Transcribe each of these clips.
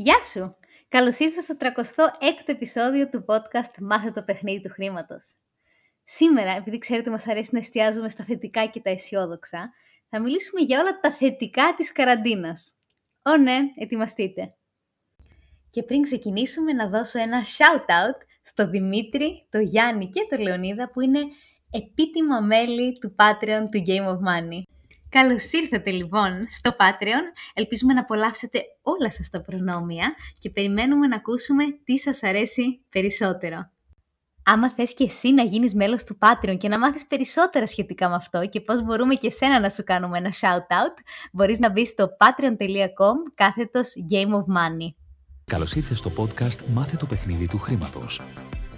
Γεια σου! Καλώς ήρθες στο 36ο επεισόδιο του podcast «Μάθε το παιχνίδι του χρήματος». Σήμερα, επειδή ξέρετε μας αρέσει να εστιάζουμε στα θετικά και τα αισιόδοξα, θα μιλήσουμε για όλα τα θετικά της καραντίνας. Ω ναι, ετοιμαστείτε! Και πριν ξεκινήσουμε να δώσω ένα shout-out στο Δημήτρη, το Γιάννη και το Λεωνίδα που είναι επίτιμα μέλη του Patreon του Game of Money. Καλώς ήρθατε λοιπόν στο Patreon. Ελπίζουμε να απολαύσετε όλα σας τα προνόμια και περιμένουμε να ακούσουμε τι σας αρέσει περισσότερο. Άμα θες και εσύ να γίνεις μέλος του Patreon και να μάθεις περισσότερα σχετικά με αυτό και πώς μπορούμε και εσένα να σου κάνουμε ένα shout-out, μπορείς να μπεις στο patreon.com κάθετος Game of Money. Καλώς ήρθες στο podcast «Μάθε το παιχνίδι του χρήματος».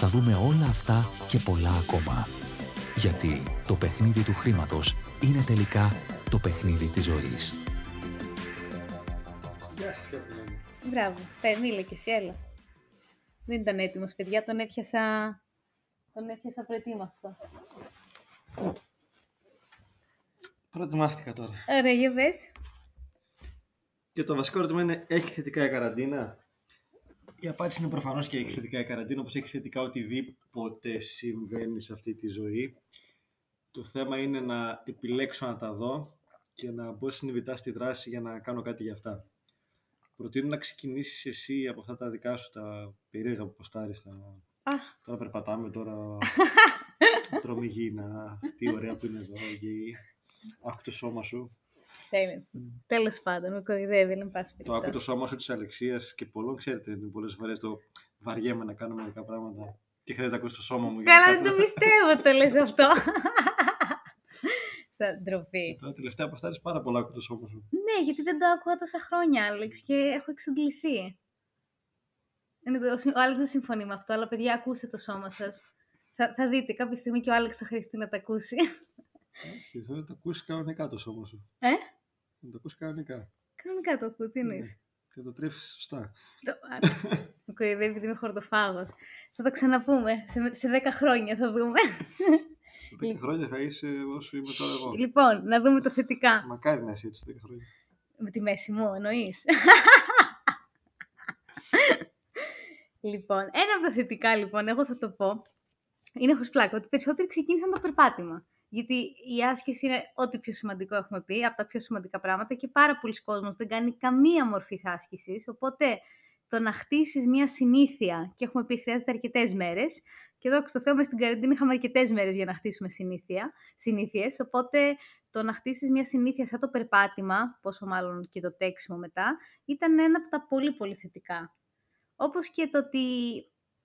θα δούμε όλα αυτά και πολλά ακόμα. Γιατί το παιχνίδι του χρήματος είναι τελικά το παιχνίδι της ζωής. Γεια σας, Μπράβο. Πε, μίλα και εσύ, έλα. Δεν ήταν έτοιμος, παιδιά. Τον έπιασα, τον έπιασα προετοίμαστο. Προετοιμάστηκα τώρα. Ωραία, για πες. Και το βασικό ερώτημα είναι, έχει θετικά η καραντίνα; Η απάντηση είναι προφανώς και έχει θετικά η καραντίνα, όπως έχει θετικά οτιδήποτε συμβαίνει σε αυτή τη ζωή. Το θέμα είναι να επιλέξω να τα δω και να μπω συνειδητά στη δράση για να κάνω κάτι για αυτά. Προτείνω να ξεκινήσεις εσύ από αυτά τα δικά σου, τα περίεργα που ποστάρεις. Τα... Τώρα περπατάμε, τώρα τρώμε υγιεινά. Τι ωραία που είναι εδώ, γη. Άκου το σώμα σου. Τέλο. Τέλος πάντων, με κορυδεύει, δεν πας Το άκου το σώμα σου της Αλεξίας και πολλών, ξέρετε, πολλές φορές το βαριέμαι να κάνω μερικά πράγματα. Και χρειάζεται να ακούσεις το σώμα μου. Καλά, δεν το πιστεύω το λες αυτό. Σαν ντροπή. Τώρα τελευταία αποστάρει πάρα πολλά άκου το σώμα σου. Ναι, γιατί δεν το άκουγα τόσα χρόνια, Άλεξ, και έχω εξαντληθεί. Ο Άλεξ δεν συμφωνεί με αυτό, αλλά παιδιά, ακούστε το σώμα σας. Θα, θα δείτε κάποια στιγμή και ο Άλεξ θα χρειαστεί να τα ακούσει. Όχι, θα το ακούσει κανονικά το σώμα σου. Ε; Θα το ακούσει κανονικά. Κανονικά το ακούω, τι εννοείς; Ναι. Και το τρέφεις σωστά. Μου κορυδεύει επειδή είμαι χορτοφάγος. Θα το ξαναπούμε. Σε, σε 10 χρόνια θα δούμε. Σε 10 χρόνια θα είσαι όσο είμαι τώρα εγώ. Λοιπόν, να δούμε το θετικά. Μακάρι να είσαι έτσι 10 χρόνια. Με τη μέση μου, εννοείς; λοιπόν, ένα από τα θετικά, λοιπόν, εγώ θα το πω, είναι έχω πλάκα, ότι περισσότεροι ξεκίνησαν το περπάτημα. Γιατί η άσκηση είναι ό,τι πιο σημαντικό έχουμε πει, από τα πιο σημαντικά πράγματα και πάρα πολλοί κόσμος δεν κάνει καμία μορφή άσκησης, οπότε το να χτίσεις μια συνήθεια, και έχουμε πει χρειάζεται αρκετές μέρες, και εδώ στο Θεό μες στην καραντίνα είχαμε αρκετές μέρες για να χτίσουμε συνήθεια, συνήθειες, οπότε το να χτίσεις μια συνήθεια σαν το περπάτημα, πόσο μάλλον και το τέξιμο μετά, ήταν ένα από τα πολύ πολύ θετικά. Όπως και το ότι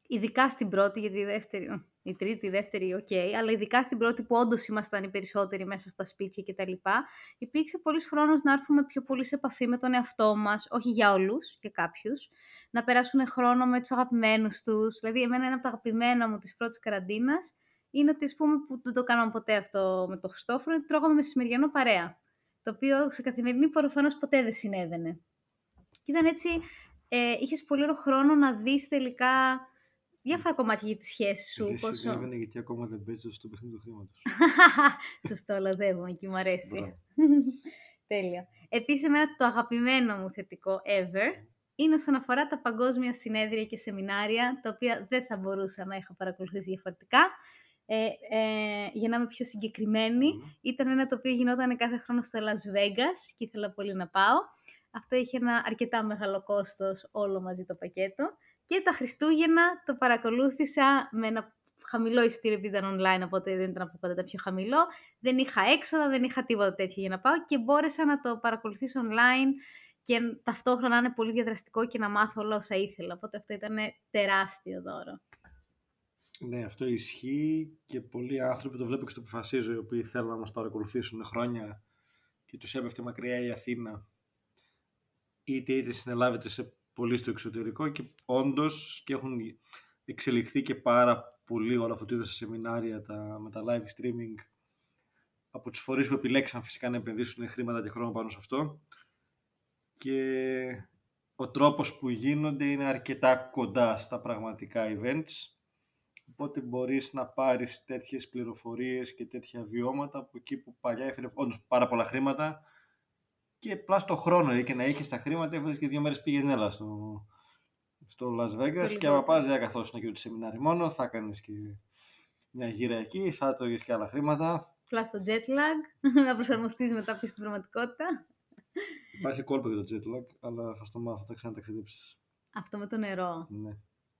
ειδικά στην πρώτη, γιατί η δεύτερη, η τρίτη, η δεύτερη, OK, okay, αλλά ειδικά στην πρώτη που όντως ήμασταν οι περισσότεροι μέσα στα σπίτια κτλ. Υπήρξε πολύς χρόνος να έρθουμε πιο πολύ σε επαφή με τον εαυτό μας, όχι για όλους, και κάποιους, να περάσουν χρόνο με τους αγαπημένους τους. Δηλαδή, εμένα ένα από τα αγαπημένα μου της πρώτης καραντίνας είναι ότι, ας πούμε, που δεν το κάναμε ποτέ αυτό με το Χριστόφορο, ότι τρώγαμε μεσημεριανό παρέα. Το οποίο σε καθημερινή προφανώς ποτέ δεν συνέβαινε. Και ήταν έτσι, ε, είχες πολύ ωραίο χρόνο να δεις τελικά διάφορα κομμάτια για τη σχέση σου. Δεν πόσο... συνέβαινε γιατί ακόμα δεν παίζει στο παιχνίδι του χρήματος. Σωστό, λαδεύομαι και μου αρέσει. Τέλεια. Επίσης, εμένα το αγαπημένο μου θετικό ever είναι όσον αφορά τα παγκόσμια συνέδρια και σεμινάρια, τα οποία δεν θα μπορούσα να είχα παρακολουθήσει διαφορετικά. Ε, ε, για να είμαι πιο συγκεκριμένη, ήταν ένα το οποίο γινόταν κάθε χρόνο στο Las Vegas και ήθελα πολύ να πάω. Αυτό είχε ένα αρκετά μεγάλο κόστος όλο μαζί το πακέτο. Και τα Χριστούγεννα το παρακολούθησα με ένα χαμηλό εισιτήριο επειδή ήταν online, οπότε δεν ήταν από πάντα πιο χαμηλό. Δεν είχα έξοδα, δεν είχα τίποτα τέτοιο για να πάω και μπόρεσα να το παρακολουθήσω online και ταυτόχρονα να είναι πολύ διαδραστικό και να μάθω όλα όσα ήθελα. Οπότε αυτό ήταν τεράστιο δώρο. Ναι, αυτό ισχύει και πολλοί άνθρωποι το βλέπω και στο αποφασίζω, οι οποίοι θέλουν να μας παρακολουθήσουν χρόνια και τους έπεφτε μακριά η Αθήνα είτε είτε στην Ελλάδα είτε σε πολύ στο εξωτερικό και όντως και έχουν εξελιχθεί και πάρα πολύ όλα. Αυτό το είδος σεμινάρια τα, με τα live streaming. Από τις φορείς που επιλέξαν φυσικά να επενδύσουν χρήματα και χρόνο πάνω σε αυτό. Και ο τρόπος που γίνονται είναι αρκετά κοντά στα πραγματικά events. Οπότε μπορείς να πάρεις τέτοιες πληροφορίες και τέτοια βιώματα από εκεί που παλιά έφερε όντως πάρα πολλά χρήματα και απλά στο χρόνο ή και να είχες τα χρήματα έφερες και δύο μέρες πήγαινε έλα στο, στο Las Vegas και άμα πας δεν καθόσουν και το σεμινάρι μόνο, θα κάνεις και μια γύρα εκεί, θα το και άλλα χρήματα. Φλά στο jet lag, να προσαρμοστείς μετά πίσω στην πραγματικότητα. Υπάρχει κόλπο για το jet lag, αλλά θα στο μάθω, θα ξαναταξιδέψεις. Αυτό με το νερό. Ναι.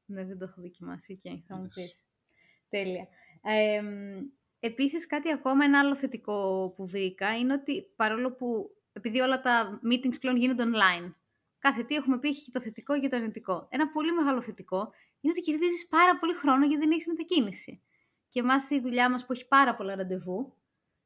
Ναι, δεν το έχω δοκιμάσει. Οκ, okay, θα μου πεις. Τέλεια. Ε, επίσης, κάτι ακόμα, ένα άλλο θετικό που βρήκα, είναι ότι παρόλο που, επειδή όλα τα meetings πλέον γίνονται online, κάθε τι έχουμε πει έχει το θετικό και το αρνητικό. Ένα πολύ μεγάλο θετικό είναι ότι κερδίζεις πάρα πολύ χρόνο γιατί δεν έχεις μετακίνηση. Και εμάς η δουλειά μας που έχει πάρα πολλά ραντεβού,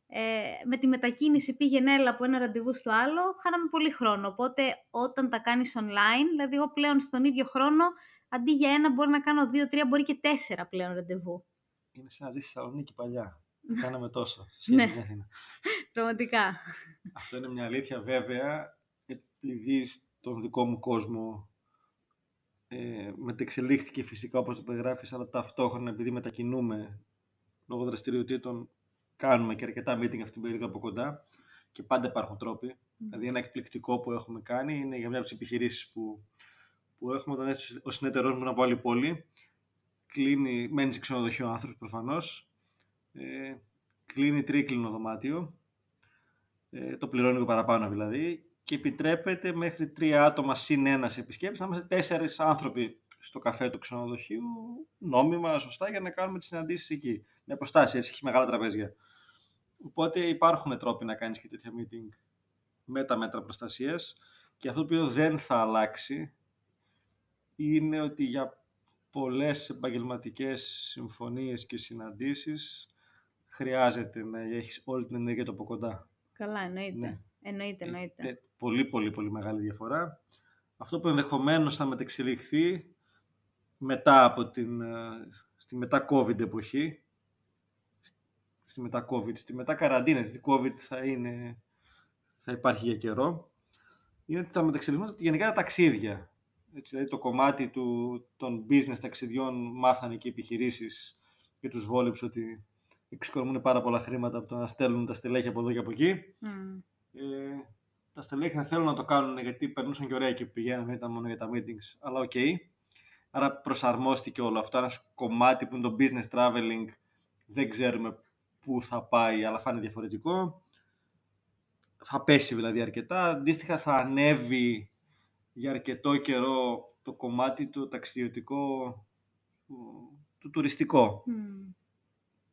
ε, με τη μετακίνηση πήγαινε έλα από ένα ραντεβού στο άλλο, χάναμε πολύ χρόνο. Οπότε όταν τα κάνεις online, δηλαδή εγώ πλέον στον ίδιο χρόνο, αντί για ένα μπορεί να κάνω δύο, τρία, μπορεί και τέσσερα πλέον ραντεβού. Είναι σαν να ζήσεις στη Θεσσαλονίκη παλιά. Κάναμε τόσο. ναι, πραγματικά. Αυτό είναι μια αλήθεια βέβαια, επειδή τον δικό μου κόσμο ε, μετεξελίχθηκε φυσικά όπως το περιγράφεις, αλλά ταυτόχρονα επειδή μετακινούμε λόγω δραστηριοτήτων κάνουμε και αρκετά meeting αυτή την περίοδο από κοντά και πάντα υπάρχουν τρόποι. Δηλαδή ένα εκπληκτικό που έχουμε κάνει είναι για μια από τις επιχειρήσεις που, που έχουμε όταν έρθει ο συνεταιρός μου από άλλη πόλη. Κλείνει, μένει σε ξενοδοχείο άνθρωπος προφανώς. Ε, κλείνει τρίκλινο δωμάτιο. Ε, το πληρώνει το παραπάνω δηλαδή και επιτρέπεται μέχρι τρία άτομα συν ένας επισκέπτης να είμαστε τέσσερις άνθρωποι στο καφέ του ξενοδοχείου, νόμιμα, σωστά, για να κάνουμε τις συναντήσεις εκεί. Με αποστάσει, έτσι, έχει μεγάλα τραπέζια. Οπότε υπάρχουν τρόποι να κάνεις και τέτοια meeting με τα μέτρα προστασίας. Και αυτό που δεν θα αλλάξει είναι ότι για πολλές επαγγελματικές συμφωνίες και συναντήσεις χρειάζεται να έχεις όλη την ενέργεια του από κοντά. Καλά, εννοείται. Ναι. Εννοείται, ε, εννοείται. Πολύ, πολύ, πολύ μεγάλη διαφορά. Αυτό που ενδεχομένως θα μετεξελιχθεί μετά από την ε, στη μετά-COVID εποχή, στη μετά-COVID, στη μετά-καραντίνα, γιατί COVID θα, είναι, θα υπάρχει για καιρό, είναι ότι θα μετεξελιχθούν γενικά τα ταξίδια. Έτσι, δηλαδή το κομμάτι του, των business ταξιδιών μάθανε και οι επιχειρήσεις και τους βόλεψε ότι εξοικονομούν πάρα πολλά χρήματα από το να στέλνουν τα στελέχη από εδώ και από εκεί. Μμ. Ε, τα στελέχη θα θέλουν να το κάνουν γιατί περνούσαν και ωραία και πηγαίνουν, δεν ήταν μόνο για τα meetings, αλλά OK. Okay. Άρα προσαρμόστηκε όλο αυτό. Ένα κομμάτι που είναι το business traveling δεν ξέρουμε πού θα πάει, αλλά θα είναι διαφορετικό. Θα πέσει δηλαδή αρκετά. Αντίστοιχα θα ανέβει για αρκετό καιρό το κομμάτι το ταξιδιωτικό, του τουριστικό. Mm.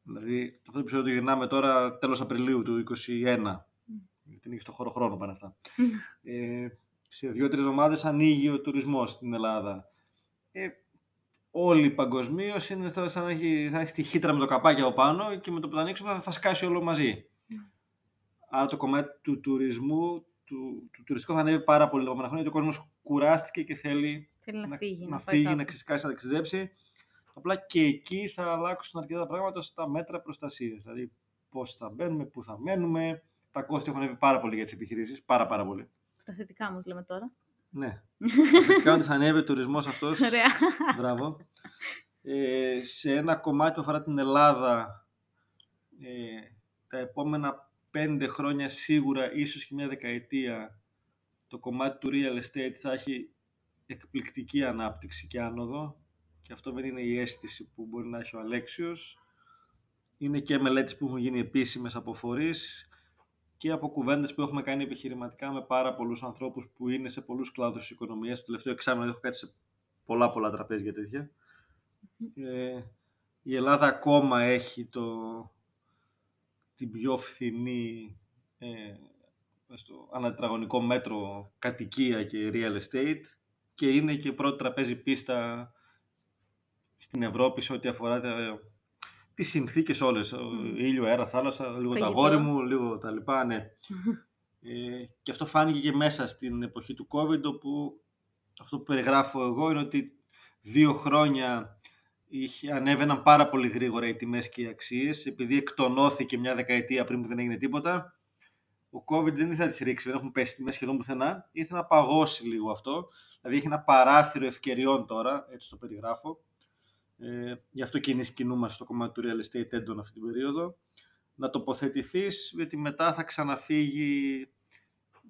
Δηλαδή, αυτό το επεισόδιο το γυρνάμε τώρα τέλος Απριλίου του 2021 την έχει στο χώρο χρόνο πάνε αυτά. ε, σε δύο-τρεις εβδομάδες ανοίγει ο τουρισμός στην Ελλάδα. Ε, όλοι παγκοσμίως είναι σαν να έχει, έχεις τη χύτρα με το καπάκι από πάνω και με το που θα ανοίξουμε θα σκάσει όλο μαζί. Άρα το κομμάτι του τουρισμού, του, του τουριστικού θα ανέβει πάρα πολύ τα επόμενα χρόνια γιατί ο κόσμος κουράστηκε και θέλει, θέλει να, φύγει, να, να, φύγει, να ξεσκάσει, να ταξιδέψει. Απλά και εκεί θα αλλάξουν αρκετά πράγματα στα μέτρα προστασίας. Δηλαδή πώς θα μπαίνουμε, πού θα μένουμε, τα κόστη έχουν ανέβει πάρα πολύ για τις επιχειρήσεις. Πάρα, πάρα πολύ. Τα θετικά όμως λέμε τώρα. Ναι. Τα θετικά ότι θα ανέβει ο τουρισμός αυτός. Ωραία. Μπράβο. Ε, σε ένα κομμάτι που αφορά την Ελλάδα, ε, τα επόμενα πέντε χρόνια σίγουρα, ίσως και μια δεκαετία, το κομμάτι του real estate θα έχει εκπληκτική ανάπτυξη και άνοδο και αυτό δεν είναι η αίσθηση που μπορεί να έχει ο Αλέξιος. Είναι και μελέτες που έχουν γίνει επίσημες από φορείς και από κουβέντες που έχουμε κάνει επιχειρηματικά με πάρα πολλούς ανθρώπους που είναι σε πολλούς κλάδους της οικονομίας. Το τελευταίο εξάμεινο έχω κάτι σε πολλά πολλά τραπέζια τέτοια. Ε, η Ελλάδα ακόμα έχει το, την πιο φθηνή ε, στο ανατετραγωνικό μέτρο κατοικία και real estate και είναι και πρώτο τραπέζι πίστα στην Ευρώπη σε ό,τι αφορά τα, τις συνθήκες όλες, mm. ήλιο, αέρα, θάλασσα, λίγο τα γόρι μου, λίγο τα λοιπά, ναι. ε, και αυτό φάνηκε και μέσα στην εποχή του COVID, όπου Αυτό που περιγράφω εγώ είναι ότι δύο χρόνια είχε, ανέβαιναν πάρα πολύ γρήγορα οι τιμές και οι αξίες, επειδή εκτονώθηκε μια δεκαετία πριν που δεν έγινε τίποτα. Ο COVID δεν ήθελε να τις ρίξει, δεν έχουν πέσει τιμές σχεδόν πουθενά. Ήθελε να παγώσει λίγο αυτό. Δηλαδή έχει ένα παράθυρο ευκαιριών τώρα, έτσι το περιγράφω. Ε, γι' αυτό και κινούμαστε στο κομμάτι του real estate έντονα αυτή την περίοδο. Να τοποθετηθείς, γιατί μετά θα ξαναφύγει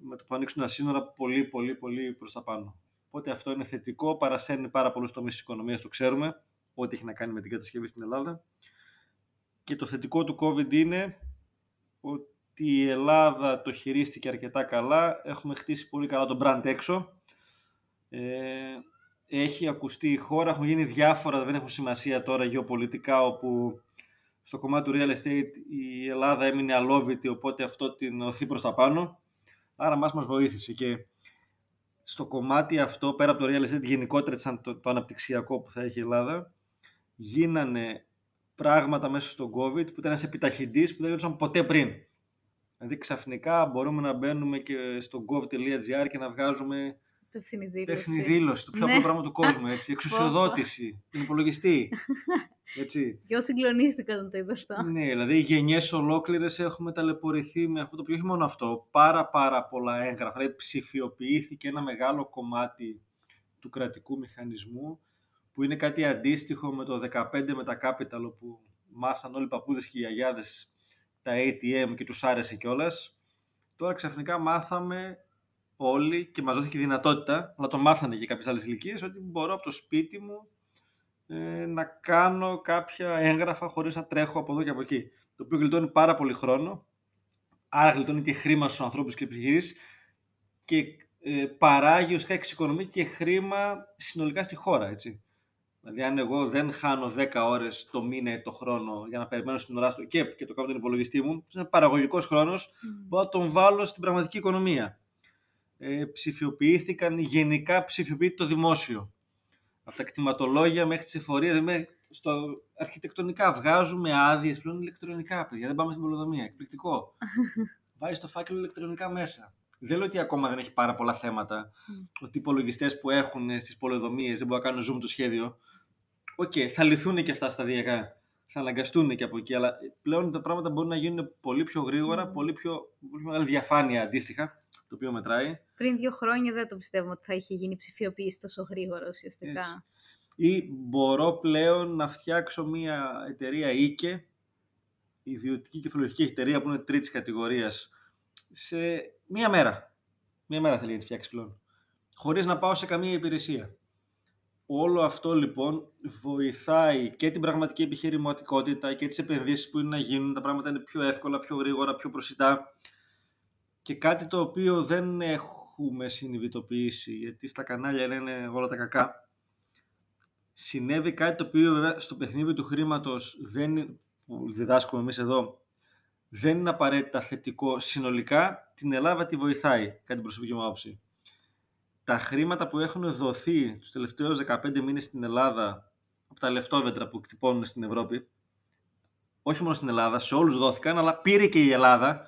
με το που ανοίξουν τα σύνορα πολύ, πολύ, πολύ προς τα πάνω. Οπότε αυτό είναι θετικό, παρασέρνει πάρα πολλούς τομείς της οικονομίας, το ξέρουμε, ό,τι έχει να κάνει με την κατασκευή στην Ελλάδα. Και το θετικό του COVID είναι ότι η Ελλάδα το χειρίστηκε αρκετά καλά, έχουμε χτίσει πολύ καλά τον brand έξω. Ε, έχει ακουστεί η χώρα, έχουν γίνει διάφορα, δεν έχουν σημασία τώρα γεωπολιτικά, όπου στο κομμάτι του real estate η Ελλάδα έμεινε αλόβητη, οπότε αυτό την οθεί προς τα πάνω. Άρα μας μας βοήθησε και στο κομμάτι αυτό, πέρα από το real estate, γενικότερα σαν το, το αναπτυξιακό που θα έχει η Ελλάδα, γίνανε πράγματα μέσα στον COVID που ήταν ένας επιταχυντής που δεν γίνονταν ποτέ πριν. Δηλαδή ξαφνικά μπορούμε να μπαίνουμε και στο gov.gr και να βγάζουμε Ευθύνη δήλωση. Ευθύνη δήλωση, το πιο απλό ναι. πράγμα του κόσμου. Έτσι. Εξουσιοδότηση, την υπολογιστή. Έτσι. Και όσοι συγκλονίστηκα όταν το είπες αυτό. Ναι, δηλαδή γενιές ολόκληρες έχουμε ταλαιπωρηθεί με αυτό το οποίο όχι μόνο αυτό. Πάρα πάρα πολλά έγγραφα. Δηλαδή ψηφιοποιήθηκε ένα μεγάλο κομμάτι του κρατικού μηχανισμού που είναι κάτι αντίστοιχο με το 15 με τα capital που μάθαν όλοι οι παππούδες και οι γιαγιάδες τα ATM και τους άρεσε κιόλας. Τώρα ξαφνικά μάθαμε όλοι και μας δόθηκε η δυνατότητα, αλλά το μάθανε και κάποιες άλλες ηλικίες, ότι μπορώ από το σπίτι μου ε, να κάνω κάποια έγγραφα χωρίς να τρέχω από εδώ και από εκεί. Το οποίο γλιτώνει πάρα πολύ χρόνο, άρα γλιτώνει και χρήμα στους ανθρώπους και επιχειρήσεις και ε, παράγει ουσιαστικά εξοικονομεί και χρήμα συνολικά στη χώρα, έτσι. Δηλαδή, αν εγώ δεν χάνω 10 ώρες το μήνα ή το χρόνο για να περιμένω στην ώρα στο ΚΕΠ και το κάνω τον υπολογιστή μου, είναι παραγωγικός χρόνος, mm. μπορώ να τον βάλω στην πραγματική οικονομία ε, ψηφιοποιήθηκαν, γενικά ψηφιοποιείται το δημόσιο. Από τα κτηματολόγια μέχρι τις εφορίες, στο αρχιτεκτονικά βγάζουμε άδειες πλέον ηλεκτρονικά, παιδιά. Δεν πάμε στην πολεοδομία. Εκπληκτικό. Βάζει το φάκελο ηλεκτρονικά μέσα. Δεν λέω ότι ακόμα δεν έχει πάρα πολλά θέματα. Μμ. Ότι οι υπολογιστές που έχουν στις πολεοδομίες δεν μπορούν να κάνουν zoom το σχέδιο. OK, okay, θα λυθούν και αυτά σταδιακά. Θα αναγκαστούν και από εκεί. Αλλά πλέον τα πράγματα μπορούν να γίνουν πολύ πιο γρήγορα, μμ. πολύ πιο, πολύ πιο μεγάλη διαφάνεια αντίστοιχα το οποίο μετράει. Πριν δύο χρόνια δεν το πιστεύω ότι θα είχε γίνει ψηφιοποίηση τόσο γρήγορα ουσιαστικά. Έτσι. Ή μπορώ πλέον να φτιάξω μια εταιρεία οίκε, ιδιωτική κεφαλογική εταιρεία που είναι τρίτης κατηγορίας, σε μία μέρα. Μία μέρα θέλει να τη φτιάξει πλέον. Χωρίς να πάω σε καμία υπηρεσία. Όλο αυτό λοιπόν βοηθάει και την πραγματική επιχειρηματικότητα και τις επενδύσεις που είναι να γίνουν. Τα πράγματα είναι πιο εύκολα, πιο γρήγορα, πιο προσιτά και κάτι το οποίο δεν έχουμε συνειδητοποιήσει, γιατί στα κανάλια λένε όλα τα κακά. Συνέβη κάτι το οποίο βέβαια στο παιχνίδι του χρήματος δεν, που διδάσκουμε εμείς εδώ δεν είναι απαραίτητα θετικό συνολικά. Την Ελλάδα τη βοηθάει, κάτι την προσωπική μου άποψη. Τα χρήματα που έχουν δοθεί τους τελευταίους 15 μήνες στην Ελλάδα από τα λεφτόβεντρα που κτυπώνουν στην Ευρώπη, όχι μόνο στην Ελλάδα, σε όλους δόθηκαν, αλλά πήρε και η Ελλάδα.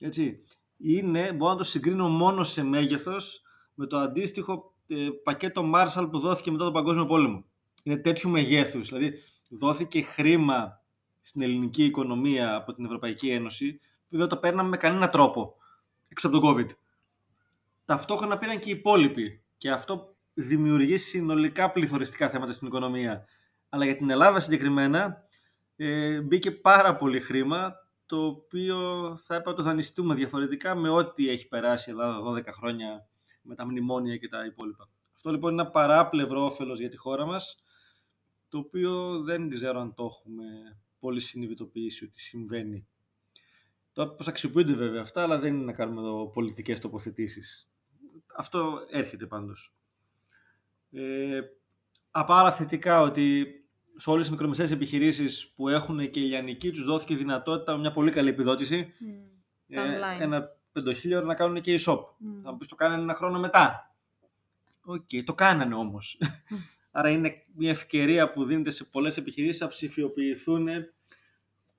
Έτσι είναι, μπορώ να το συγκρίνω μόνο σε μέγεθος με το αντίστοιχο ε, πακέτο Marshall που δόθηκε μετά τον Παγκόσμιο Πόλεμο. Είναι τέτοιου μεγέθους, δηλαδή δόθηκε χρήμα στην ελληνική οικονομία από την Ευρωπαϊκή Ένωση που δεν το παίρναμε με κανένα τρόπο έξω από τον COVID. Ταυτόχρονα πήραν και οι υπόλοιποι και αυτό δημιουργεί συνολικά πληθωριστικά θέματα στην οικονομία. Αλλά για την Ελλάδα συγκεκριμένα ε, μπήκε πάρα πολύ χρήμα το οποίο θα έπρεπε να το δανειστούμε διαφορετικά με ό,τι έχει περάσει η Ελλάδα 12 χρόνια με τα μνημόνια και τα υπόλοιπα. Αυτό λοιπόν είναι ένα παράπλευρο όφελος για τη χώρα μας, το οποίο δεν ξέρω αν το έχουμε πολύ συνειδητοποιήσει ότι συμβαίνει. Τώρα πώς αξιοποιούνται βέβαια αυτά, αλλά δεν είναι να κάνουμε εδώ πολιτικές τοποθετήσεις. Αυτό έρχεται πάντως. Ε, άρα θετικά ότι σε όλες τις μικρομεσαίες επιχειρήσεις που έχουν και λιανική τους δόθηκε δυνατότητα με μια πολύ καλή επιδότηση. Μμ. Ε, ένα πεντοχίλιαρο να κάνουν και e-shop. Μμ. Θα μου πεις το κάνανε ένα χρόνο μετά. OK, okay, το κάνανε όμως. Μμ. Άρα είναι μια ευκαιρία που δίνεται σε πολλές επιχειρήσεις να ψηφιοποιηθούν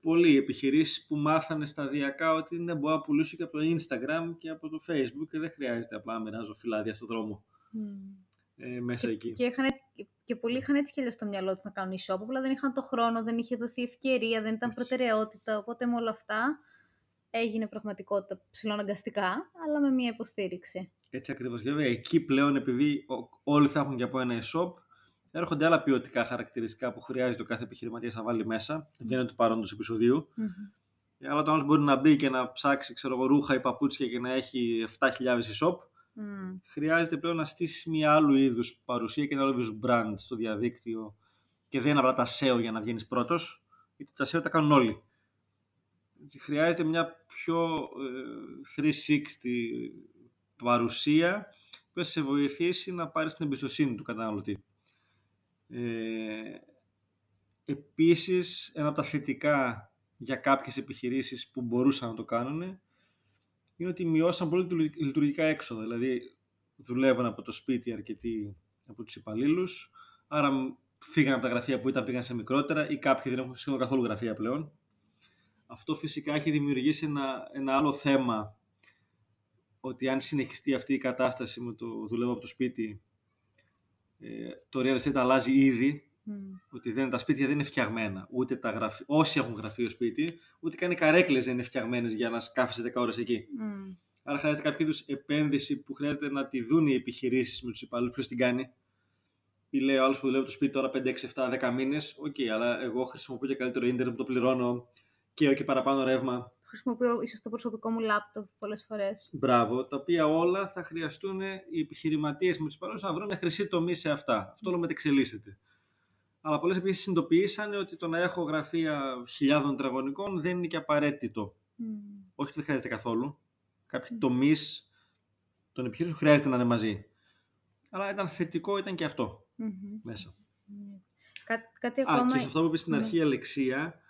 πολλές επιχειρήσεις που μάθανε σταδιακά ότι ναι, μπορώ να πουλήσω και από το Instagram και από το Facebook και δεν χρειάζεται απλά να μοιράζω φυλάδια στον δρόμο. Mm. ε, μέσα Και, εκεί. και, είχαν έτσι, και πολλοί είχαν έτσι και αλλιώς στο μυαλό τους να κάνουν e-shop, απλά δεν είχαν το χρόνο, δεν είχε δοθεί ευκαιρία, δεν ήταν Έτσι. προτεραιότητα, οπότε με όλα αυτά έγινε πραγματικότητα ψηλοαναγκαστικά, αλλά με μια υποστήριξη. Έτσι ακριβώς. Και βέβαια εκεί πλέον επειδή ο- όλοι θα έχουν και από ένα e-shop, έρχονται άλλα ποιοτικά χαρακτηριστικά που χρειάζεται ο κάθε επιχειρηματίας να βάλει μέσα. Δεν είναι του παρόντος επεισοδίου. Μμμ. Ε, Αλλά όταν μπορεί να μπει και να ψάξει ξέρω, εγώ, ρούχα ή παπούτσια και να έχει 7.000 e-shop, Μμ. χρειάζεται πλέον να στήσεις μια άλλου είδους παρουσία και ένα άλλο είδους brand στο διαδίκτυο. Και δεν είναι απλά τα SEO για να βγαίνεις πρώτος, γιατί τα SEO τα κάνουν όλοι. Έτσι, Χρειάζεται μια πιο ε, 360 παρουσία που θα σε βοηθήσει να πάρεις την εμπιστοσύνη του καταναλωτή. Ε, επίσης, ένα από τα θετικά για κάποιες επιχειρήσεις που μπορούσαν να το κάνουν είναι ότι μειώσαν πολύ τα λειτουργ- λειτουργικά έξοδα. Δηλαδή, δουλεύουν από το σπίτι αρκετοί από τους υπαλλήλους, άρα μ, φύγαν από τα γραφεία που ήταν, πήγαν σε μικρότερα ή κάποιοι δεν έχουν σχεδόν καθόλου γραφεία πλέον. Αυτό φυσικά έχει δημιουργήσει ένα, ένα άλλο θέμα ότι αν συνεχιστεί αυτή η κατάσταση με το δουλεύω από το σπίτι, ε, το real estate αλλάζει ήδη Μμ. ότι δεν, τα σπίτια δεν είναι φτιαγμένα. Ούτε τα γραφεία, όσοι έχουν γραφείο σπίτι, ούτε καν οι καρέκλες δεν είναι φτιαγμένες για να κάθεσαι 10 ώρες εκεί. Μμ. Άρα χρειάζεται κάποιου είδους επένδυση που χρειάζεται να τη δουν οι επιχειρήσεις με τους υπαλλήλους. Ποιος την κάνει; Ή λέει ο άλλος που δουλεύει το σπίτι τώρα 5, 6, 7, 10 μήνες. Οκ, αλλά εγώ χρησιμοποιώ και καλύτερο ίντερνετ που το πληρώνω και και παραπάνω ρεύμα. Χρησιμοποιώ ίσως το προσωπικό μου λάπτοπ πολλές φορές. Μπράβο, τα οποία όλα θα χρειαστούν οι επιχειρηματίες με τους υπαλλήλους να βρουν χρυσή τομή σε αυτά. Αυτό όλο μετεξελίσσεται. Αλλά πολλές επιχειρήσεις συνειδητοποίησαν ότι το να έχω γραφεία χιλιάδων τετραγωνικών δεν είναι και απαραίτητο. Μμ. Όχι ότι δεν χρειάζεται καθόλου. Κάποιοι τομείς των επιχειρήσεων χρειάζεται να είναι μαζί. Αλλά ήταν θετικό, ήταν και αυτό Μμμ. μέσα. Ναι. Κά- κάτι Α, ακόμα... και σε αυτό που είπες στην Ναι. αρχή η Αλεξία,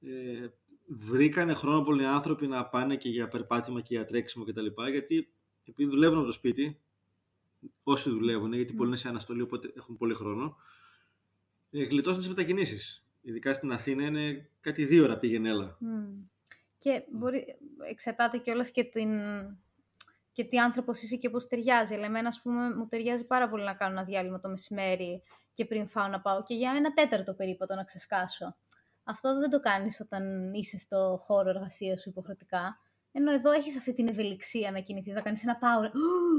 ε, βρήκανε χρόνο πολλοί άνθρωποι να πάνε και για περπάτημα και για τρέξιμο κτλ. Γιατί επειδή δουλεύουν από το σπίτι, όσοι δουλεύουν, γιατί πολλοί είναι σε αναστολή, οπότε έχουν πολύ χρόνο, ε, γλιτώσαν τις μετακινήσεις. Ειδικά στην Αθήνα είναι κάτι δύο ώρα πήγαινε έλα. Μμ. Και μπορεί, εξαρτάται κιόλας και, την, και τι άνθρωπος είσαι και πώς ταιριάζει. Αλλά εμένα, ας πούμε, μου ταιριάζει πάρα πολύ να κάνω ένα διάλειμμα το μεσημέρι και πριν φάω να πάω και για ένα τέταρτο περίπατο να ξεσκάσω. Αυτό δεν το κάνεις όταν είσαι στο χώρο εργασίας σου υποχρεωτικά. Ενώ εδώ έχεις αυτή την ευελιξία να κινηθείς, να κάνεις ένα power.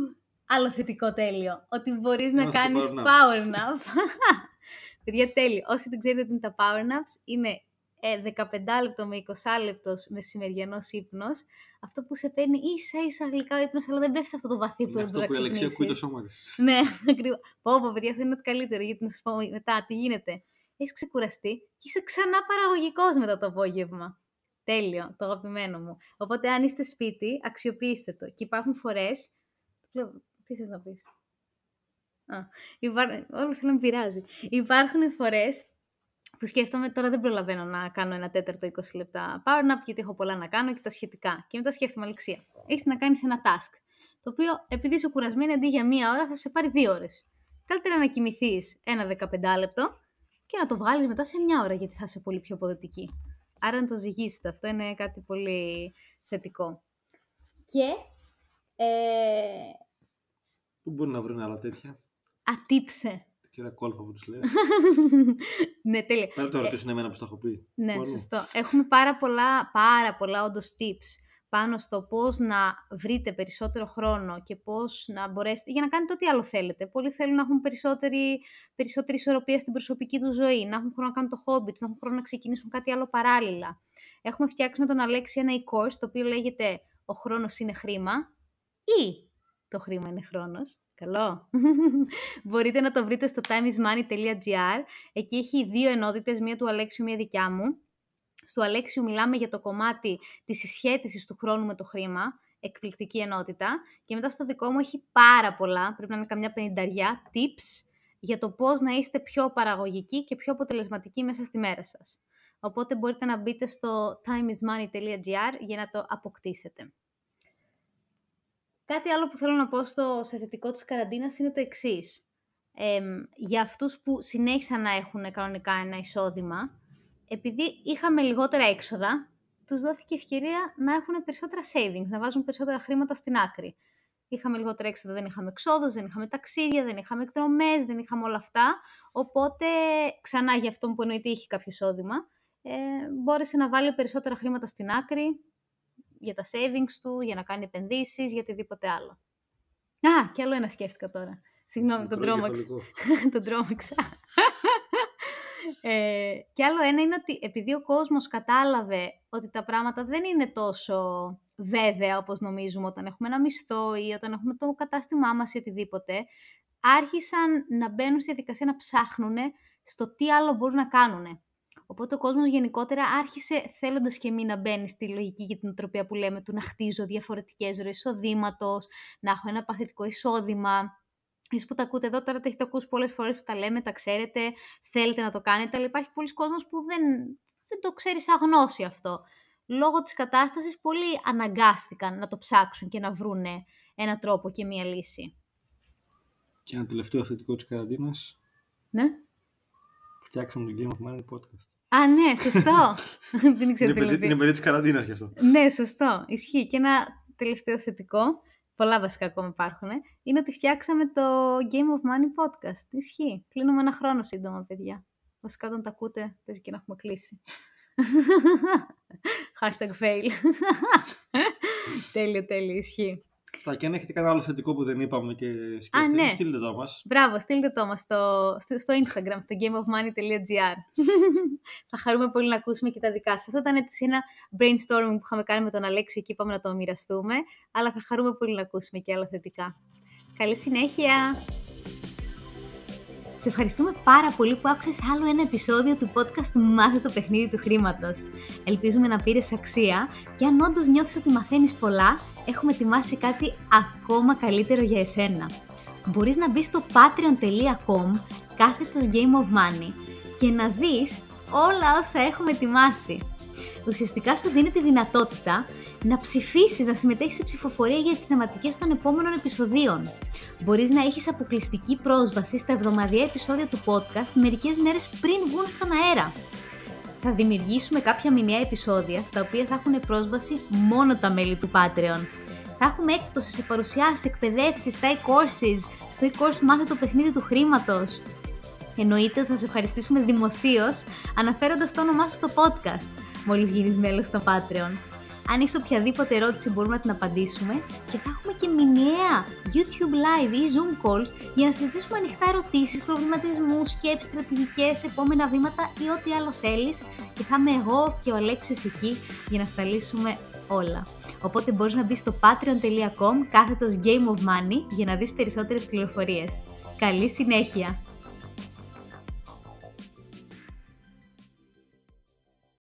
Άλλο θετικό τέλειο. Ότι μπορείς να Έμαθα το κάνεις power nap. power nap. Παιδιά, τέλειο. Όσοι δεν ξέρετε τι είναι τα power naps, είναι ε, 15 λεπτό με 20 λεπτό μεσημεριανός ύπνος. Αυτό που σε παίρνει ίσα ίσα γλυκά ο ύπνος, αλλά δεν πέφτει σε αυτό το βαθύ που Είναι δεν αυτό μπορεί που η να Αλεξία ακούει το ξυπνήσει. σώμα της. Ναι, ακριβώς. Πω, πω, παιδιά, αυτό είναι το καλύτερο. Γιατί να σα πω μετά τι γίνεται. Έχεις ξεκουραστεί και είσαι ξανά παραγωγικός μετά το απόγευμα. Τέλειο, το αγαπημένο μου. Οπότε, αν είστε σπίτι, αξιοποιήστε το. Και υπάρχουν φορές. Τι θες να πεις; Α, υπάρ... Όλο θέλω να με πειράζει. Υπάρχουν φορές που σκέφτομαι, τώρα δεν προλαβαίνω να κάνω ένα τέταρτο 20 λεπτά power nap, γιατί έχω πολλά να κάνω και τα σχετικά. Και μετά σκέφτομαι, Αλεξία, έχεις να κάνεις ένα task, το οποίο επειδή είσαι κουρασμένη αντί για μία ώρα θα σε πάρει δύο ώρες. Καλύτερα να κοιμηθείς ένα 15 λεπτό και να το βγάλει μετά σε μια ώρα, γιατί θα είσαι πολύ πιο αποδοτική. Άρα να το ζυγίσετε. Αυτό είναι κάτι πολύ θετικό. Και. Ε, Πού μπορούν να βρουν άλλα τέτοια; Ατύψε. Τέτοια κόλπα που τους λες. ναι, τέλεια. Πρέπει να το ρωτήσουν εμένα που το έχω πει. Ναι, Μπορούν. σωστό. Έχουμε πάρα πολλά, πάρα πολλά όντως tips πάνω στο πώς να βρείτε περισσότερο χρόνο και πώς να μπορέσετε, για να κάνετε ό,τι άλλο θέλετε. Πολλοί θέλουν να έχουν περισσότερη, περισσότερη ισορροπία στην προσωπική τους ζωή, να έχουν χρόνο να κάνουν το hobby τους, να έχουν χρόνο να ξεκινήσουν κάτι άλλο παράλληλα. Έχουμε φτιάξει με τον Αλέξη ένα e-course, το οποίο λέγεται «Ο χρόνος είναι χρήμα» ή «Το χρήμα είναι χρόνος». Καλό. Μπορείτε να το βρείτε στο timeismoney.gr. Εκεί έχει δύο ενότητες, μία του Αλέξιου, μία δικιά μου. Στο Αλέξιου μιλάμε για το κομμάτι της συσχέτισης του χρόνου με το χρήμα, εκπληκτική ενότητα. Και μετά στο δικό μου έχει πάρα πολλά, πρέπει να είναι καμιά πενηνταριά, tips για το πώς να είστε πιο παραγωγικοί και πιο αποτελεσματικοί μέσα στη μέρα σας. Οπότε μπορείτε να μπείτε στο timeismoney.gr για να το αποκτήσετε. Κάτι άλλο που θέλω να πω στο σε θετικό της καραντίνας είναι το εξής. Εμ, για αυτούς που συνέχισαν να έχουν κανονικά ένα εισόδημα, επειδή είχαμε λιγότερα έξοδα, τους δόθηκε ευκαιρία να έχουν περισσότερα savings, να βάζουν περισσότερα χρήματα στην άκρη. Είχαμε λίγο τρέξιδα, δεν είχαμε εξόδους, δεν είχαμε ταξίδια, δεν είχαμε εκδρομές, δεν είχαμε όλα αυτά. Οπότε, ξανά για αυτό που εννοείται είχε κάποιο εισόδημα, ε, μπόρεσε να βάλει περισσότερα χρήματα στην άκρη για τα savings του, για να κάνει επενδύσεις, για οτιδήποτε άλλο. Α, και άλλο ένα σκέφτηκα τώρα. Συγγνώμη, τον τρόμαξα. τον τρόμαξα. Ε, και άλλο ένα είναι ότι επειδή ο κόσμος κατάλαβε ότι τα πράγματα δεν είναι τόσο βέβαια όπως νομίζουμε όταν έχουμε ένα μισθό ή όταν έχουμε το κατάστημά μας ή οτιδήποτε, άρχισαν να μπαίνουν στη διαδικασία να ψάχνουν στο τι άλλο μπορούν να κάνουν. Οπότε ο κόσμος γενικότερα άρχισε θέλοντας και μη να μπαίνει στη λογική για την οτροπία που λέμε του να χτίζω διαφορετικές ροές εισοδήματος, να έχω ένα παθητικό εισόδημα, εσείς που τα ακούτε εδώ, τώρα τα έχετε ακούσει πολλές φορές που τα λέμε, τα ξέρετε, θέλετε να το κάνετε, αλλά υπάρχει πολλοί κόσμος που δεν, δεν το ξέρει σαν γνώση αυτό. Λόγω της κατάστασης, πολλοί αναγκάστηκαν να το ψάξουν και να βρούνε ένα τρόπο και μία λύση. Και ένα τελευταίο θετικό της καραντίνας. Ναι. Φτιάξαμε το Game of Money podcast. Α, ναι, σωστό. δεν είναι, παιδί, είναι παιδί της καραντίνας γι' αυτό. Ναι, σωστό. Ισχύει. Και ένα τελευταίο θετικό πολλά βασικά ακόμα υπάρχουν, είναι ότι φτιάξαμε το Game of Money podcast. Ισχύει. Κλείνουμε ένα χρόνο σύντομα, παιδιά. Βασικά όταν τα ακούτε, θες και να έχουμε κλείσει. Hashtag fail. τέλειο, τέλειο, ισχύει. Αυτά και αν έχετε κανένα άλλο θετικό που δεν είπαμε και σκέφτεται, ναι. στείλτε το μας. Μπράβο, στείλτε το μας στο, στο, Instagram, στο gameofmoney.gr. Θα χαρούμε πολύ να ακούσουμε και τα δικά σας. Αυτό ήταν έτσι ένα brainstorming που είχαμε κάνει με τον Αλέξιο και είπαμε να το μοιραστούμε, αλλά θα χαρούμε πολύ να ακούσουμε και άλλα θετικά. Καλή συνέχεια! Σε ευχαριστούμε πάρα πολύ που άκουσες άλλο ένα επεισόδιο του podcast Μάθε το παιχνίδι του χρήματος. Ελπίζουμε να πήρες αξία και αν όντως νιώθεις ότι μαθαίνεις πολλά, έχουμε ετοιμάσει κάτι ακόμα καλύτερο για εσένα. Μπορείς να μπεις στο patreon.com κάθετος Game of Money και να δεις όλα όσα έχουμε ετοιμάσει. Ουσιαστικά σου δίνει τη δυνατότητα να ψηφίσεις, να συμμετέχεις σε ψηφοφορία για τις θεματικές των επόμενων επεισοδίων. Μπορείς να έχεις αποκλειστική πρόσβαση στα εβδομαδιαία επεισόδια του podcast μερικές μέρες πριν βγουν στον αέρα. Θα δημιουργήσουμε κάποια μηνιαία επεισόδια στα οποία θα έχουν πρόσβαση μόνο τα μέλη του Patreon. Θα έχουμε έκπτωση σε παρουσιάσεις, εκπαιδεύσεις, στα e-courses, στο e-course μάθε το παιχνίδι του χρήματος. Εννοείται ότι θα σε ευχαριστήσουμε δημοσίως αναφέροντας το όνομά σου στο podcast, μόλις γίνεις μέλος στο Patreon. Αν έχεις οποιαδήποτε ερώτηση μπορούμε να την απαντήσουμε και θα έχουμε και μηνιαία YouTube Live ή Zoom Calls για να συζητήσουμε ανοιχτά ερωτήσεις, προβληματισμούς, σκέψεις, στρατηγικές, επόμενα βήματα ή ό,τι άλλο θέλεις και θα είμαι εγώ και ο Αλέξιος εκεί για να στα λύσουμε όλα. Οπότε μπορείς να μπεις στο patreon.com κάθετος Game of Money για να δεις περισσότερες πληροφορίες. Καλή συνέχεια!